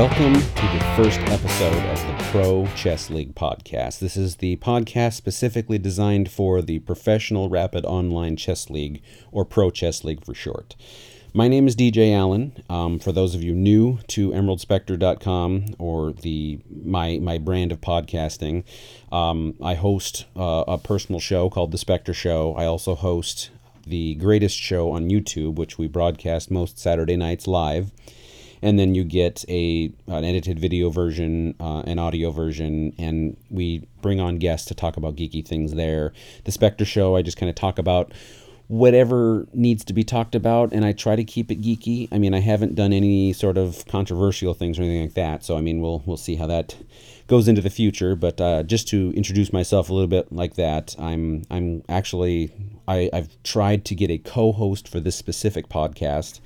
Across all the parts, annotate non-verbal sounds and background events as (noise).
Welcome to the first episode of the Pro Chess League podcast. This is the podcast specifically designed for the Professional Rapid Online Chess League, or Pro Chess League for short. My name is DJ Allen. Um, for those of you new to EmeraldSpectre.com or the my my brand of podcasting, um, I host uh, a personal show called The Spectre Show. I also host the Greatest Show on YouTube, which we broadcast most Saturday nights live and then you get a an edited video version, uh, an audio version, and we bring on guests to talk about geeky things there. The Spectre Show, I just kind of talk about whatever needs to be talked about, and I try to keep it geeky. I mean, I haven't done any sort of controversial things or anything like that, so I mean, we'll we'll see how that goes into the future. But uh, just to introduce myself a little bit like that, I'm I'm actually I, I've tried to get a co-host for this specific podcast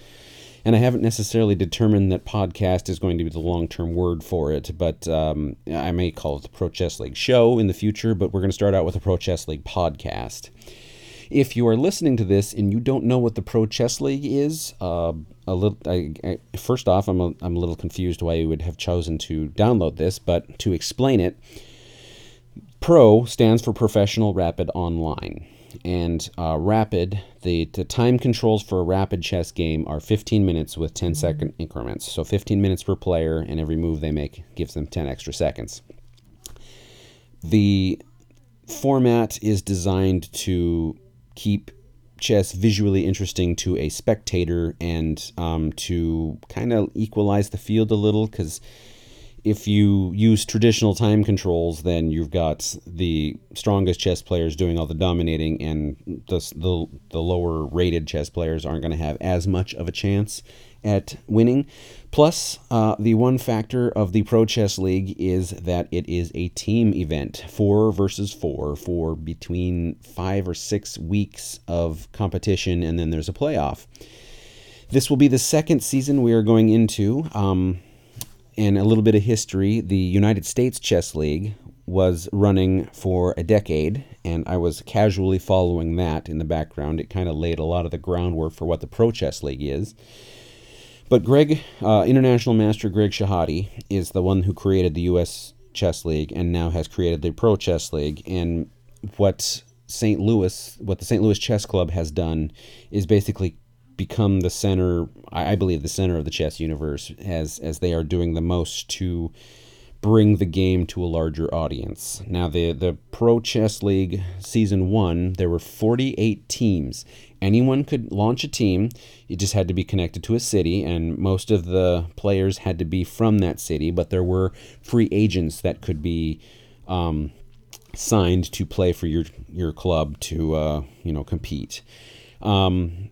and I haven't necessarily determined that podcast is going to be the long term word for it, but um, I may call it the Pro Chess League show in the future, but we're going to start out with a Pro Chess League podcast. If you are listening to this and you don't know what the Pro Chess League is, uh, a little. I, I, first off, I'm a, I'm a little confused why you would have chosen to download this, but to explain it, Pro stands for Professional Rapid Online and uh, rapid the, the time controls for a rapid chess game are 15 minutes with 10 second increments. So 15 minutes per player and every move they make gives them 10 extra seconds. The format is designed to keep chess visually interesting to a spectator and um, to kind of equalize the field a little because if you use traditional time controls, then you've got the strongest chess players doing all the dominating, and the, the, the lower rated chess players aren't going to have as much of a chance at winning. Plus, uh, the one factor of the Pro Chess League is that it is a team event, four versus four, for between five or six weeks of competition, and then there's a playoff. This will be the second season we are going into. Um, in a little bit of history, the United States Chess League was running for a decade, and I was casually following that in the background. It kind of laid a lot of the groundwork for what the Pro Chess League is. But Greg, uh, International Master Greg Shahade, is the one who created the U.S. Chess League and now has created the Pro Chess League. And what St. Louis, what the St. Louis Chess Club has done, is basically become the center I believe the center of the chess universe as as they are doing the most to bring the game to a larger audience. Now the the Pro Chess League season 1 there were 48 teams. Anyone could launch a team. It just had to be connected to a city and most of the players had to be from that city, but there were free agents that could be um, signed to play for your your club to uh, you know compete. Um,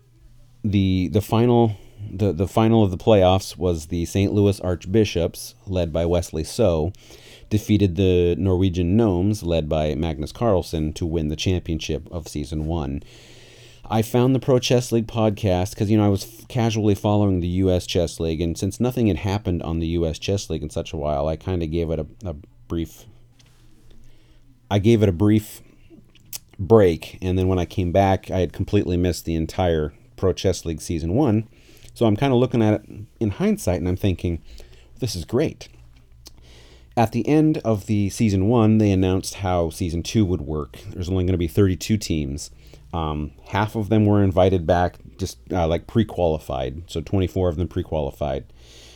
the the final the, the final of the playoffs was the St. Louis Archbishops, led by Wesley So, defeated the Norwegian Gnomes, led by Magnus Carlsen, to win the championship of season one. I found the Pro Chess League podcast because you know I was casually following the U.S. Chess League, and since nothing had happened on the U.S. Chess League in such a while, I kind of gave it a, a brief. I gave it a brief break, and then when I came back, I had completely missed the entire Pro Chess League Season 1. So I'm kind of looking at it in hindsight and I'm thinking, this is great. At the end of the Season 1, they announced how Season 2 would work. There's only going to be 32 teams. Um, half of them were invited back, just uh, like pre qualified. So 24 of them pre qualified.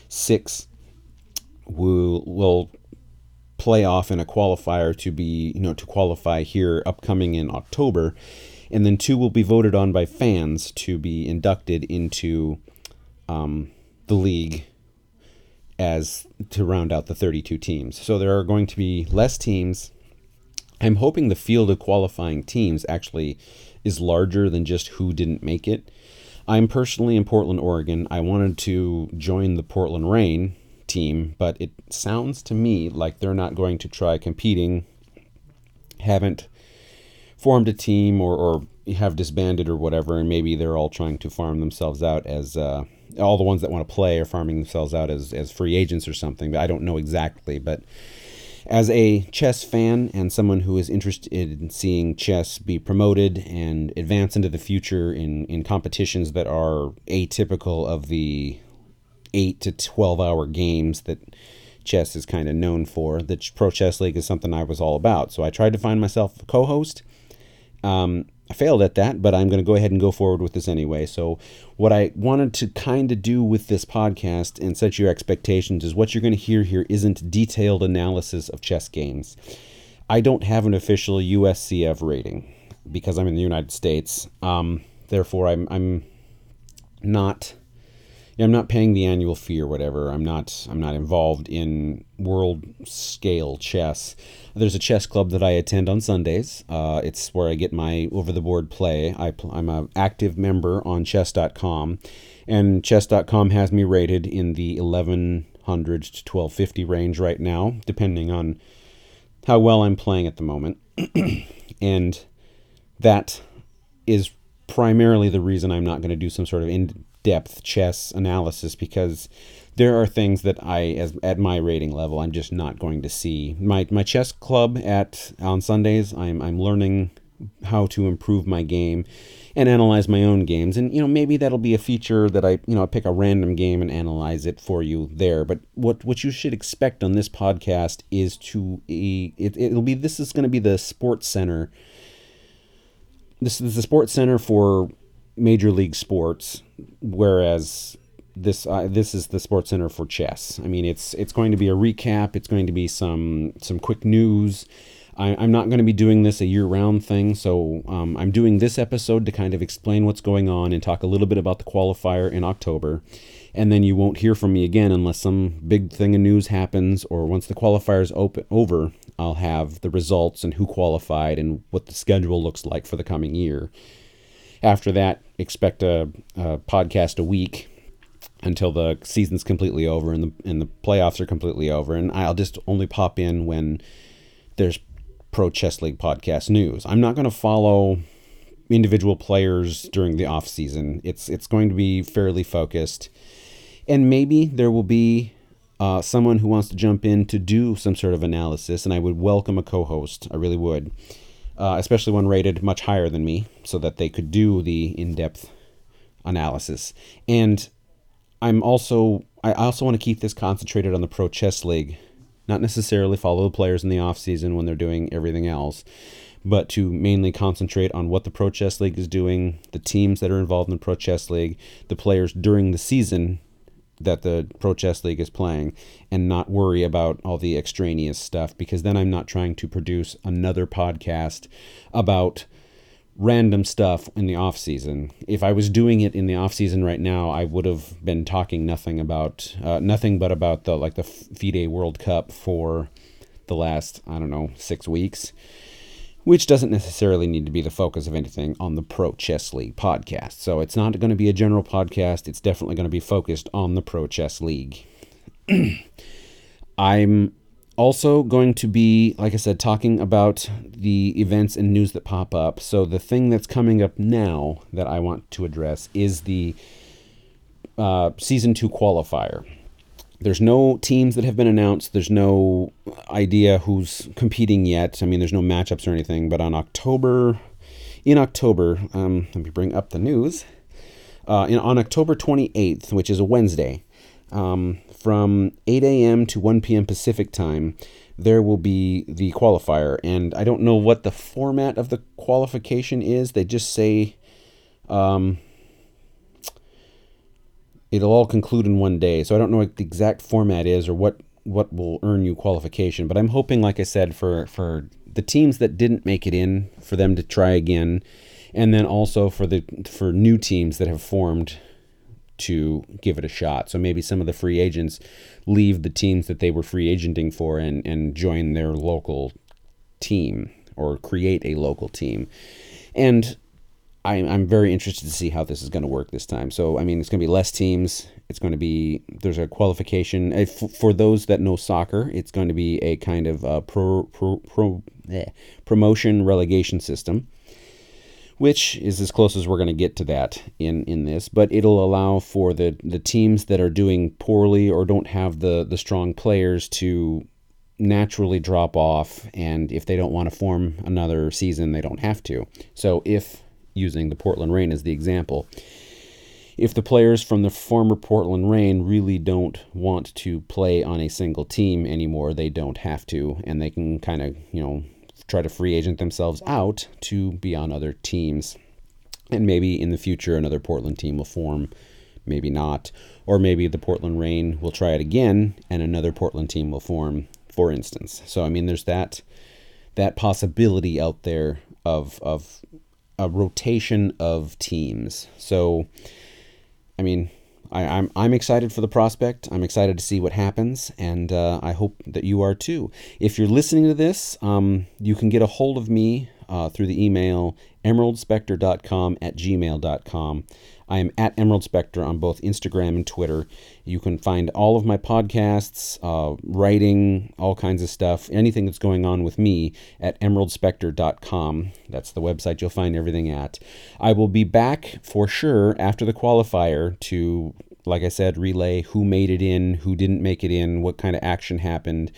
Six will, will play off in a qualifier to be, you know, to qualify here upcoming in October and then two will be voted on by fans to be inducted into um, the league as to round out the 32 teams. So there are going to be less teams. I'm hoping the field of qualifying teams actually is larger than just who didn't make it. I'm personally in Portland, Oregon. I wanted to join the Portland Rain team, but it sounds to me like they're not going to try competing. Haven't formed a team or, or have disbanded or whatever, and maybe they're all trying to farm themselves out as uh, all the ones that want to play are farming themselves out as, as free agents or something. But I don't know exactly. But as a chess fan and someone who is interested in seeing chess be promoted and advance into the future in, in competitions that are atypical of the eight to 12 hour games that chess is kind of known for. The Pro Chess League is something I was all about. So I tried to find myself a co host. Um, I failed at that, but I'm going to go ahead and go forward with this anyway. So, what I wanted to kind of do with this podcast and set your expectations is what you're going to hear here isn't detailed analysis of chess games. I don't have an official USCF rating because I'm in the United States. Um, therefore, I'm I'm not I'm not paying the annual fee or whatever. I'm not I'm not involved in world scale chess. There's a chess club that I attend on Sundays. Uh, it's where I get my over the board play. I I'm an active member on chess.com, and chess.com has me rated in the 1100 to 1250 range right now, depending on how well I'm playing at the moment. (clears throat) and that is primarily the reason I'm not going to do some sort of in depth chess analysis because there are things that I, as at my rating level, I'm just not going to see. My my chess club at on Sundays, I'm I'm learning how to improve my game and analyze my own games. And you know, maybe that'll be a feature that I you know I pick a random game and analyze it for you there. But what what you should expect on this podcast is to it it'll be this is going to be the sports center. This is the sports center for major league sports, whereas this uh, this is the Sports Center for chess. I mean, it's it's going to be a recap. It's going to be some some quick news. I, am not going to be doing this a year-round thing, so um, I'm doing this episode to kind of explain what's going on and talk a little bit about the qualifier in October, and then you won't hear from me again unless some big thing of news happens or once the qualifier is open over. I'll have the results and who qualified and what the schedule looks like for the coming year. After that, expect a, a podcast a week until the season's completely over and the and the playoffs are completely over. And I'll just only pop in when there's Pro Chess League podcast news. I'm not going to follow individual players during the off season. It's it's going to be fairly focused, and maybe there will be uh, someone who wants to jump in to do some sort of analysis, and I would welcome a co-host. I really would uh, especially one rated much higher than me, so that they could do the in-depth analysis. And I'm also I also want to keep this concentrated on the Pro Chess League, not necessarily follow the players in the off season when they're doing everything else, but to mainly concentrate on what the Pro Chess League is doing, the teams that are involved in the Pro Chess League, the players during the season that the Pro Chess League is playing and not worry about all the extraneous stuff because then I'm not trying to produce another podcast about random stuff in the off season. If I was doing it in the off season right now, I would have been talking nothing about uh, nothing but about the like the FIDE World Cup for the last I don't know six weeks which doesn't necessarily need to be the focus of anything on the Pro Chess League podcast. So it's not going to be a general podcast, it's definitely going to be focused on the Pro Chess League. (clears throat) I'm also going to be, like I said, talking about the events and news that pop up. So the thing that's coming up now that I want to address is the uh, season two qualifier. There's no teams that have been announced. There's no idea who's competing yet. I mean, there's no matchups or anything. But on October, in October, um, let me bring up the news. Uh, in, on October 28th, which is a Wednesday, um, from 8 a.m. to 1 p.m. Pacific time, there will be the qualifier. And I don't know what the format of the qualification is. They just say um, it'll all conclude in one day. So I don't know what the exact format is or what what will earn you qualification. But I'm hoping, like I said, for for the teams that didn't make it in, for them to try again, and then also for the for new teams that have formed to give it a shot. So maybe some of the free agents leave the teams that they were free agenting for and and join their local team or create a local team. And I'm, I'm very interested to see how this is going to work this time. So, I mean, it's going to be less teams. It's going to be, there's a qualification. If, for those that know soccer, it's going to be a kind of a pro, pro, pro, eh, promotion relegation system, which is as close as we're going to get to that in, in this. But it'll allow for the, the teams that are doing poorly or don't have the, the strong players to naturally drop off. And if they don't want to form another season, they don't have to. So, if using the Portland Rain as the example. if the players from the former Portland Rain really don't want to play on a single team anymore, they don't have to, and they can kind of, you know, try to free agent themselves out to be on other teams. And maybe in the future, another Portland team will form, maybe not. Or maybe the Portland Rain will try it again and another Portland team will form, for instance. So, I mean, there's that that possibility out there of, of a rotation of teams. So, I mean, I, am I'm, I'm excited for the prospect. I'm excited to see what happens, and uh, I hope that you are too. If you're listening to this, um, you can get a hold of me uh, through the email emeraldspectre.com at gmail.com. I am at Emerald Spectre on both Instagram and Twitter. You can find all of my podcasts, uh, writing, all kinds of stuff, anything that's going on with me at emeraldspectre.com. That's the website you'll find everything at. I will be back for sure after the qualifier to, like I said, relay who made it in, who didn't make it in, what kind of action happened,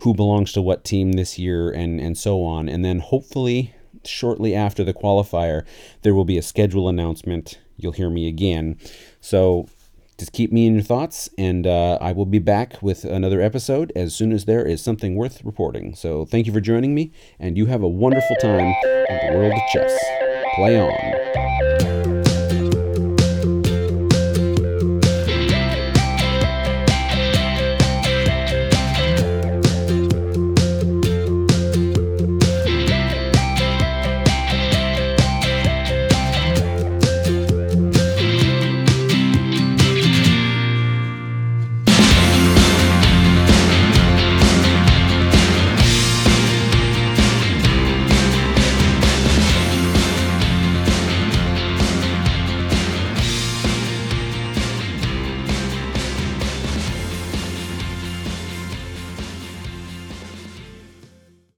who belongs to what team this year, and, and so on. And then hopefully, shortly after the qualifier, there will be a schedule announcement you'll hear me again. So just keep me in your thoughts, and uh, I will be back with another episode as soon as there is something worth reporting. So thank you for joining me, and you have a wonderful time in the world of chess. Play on.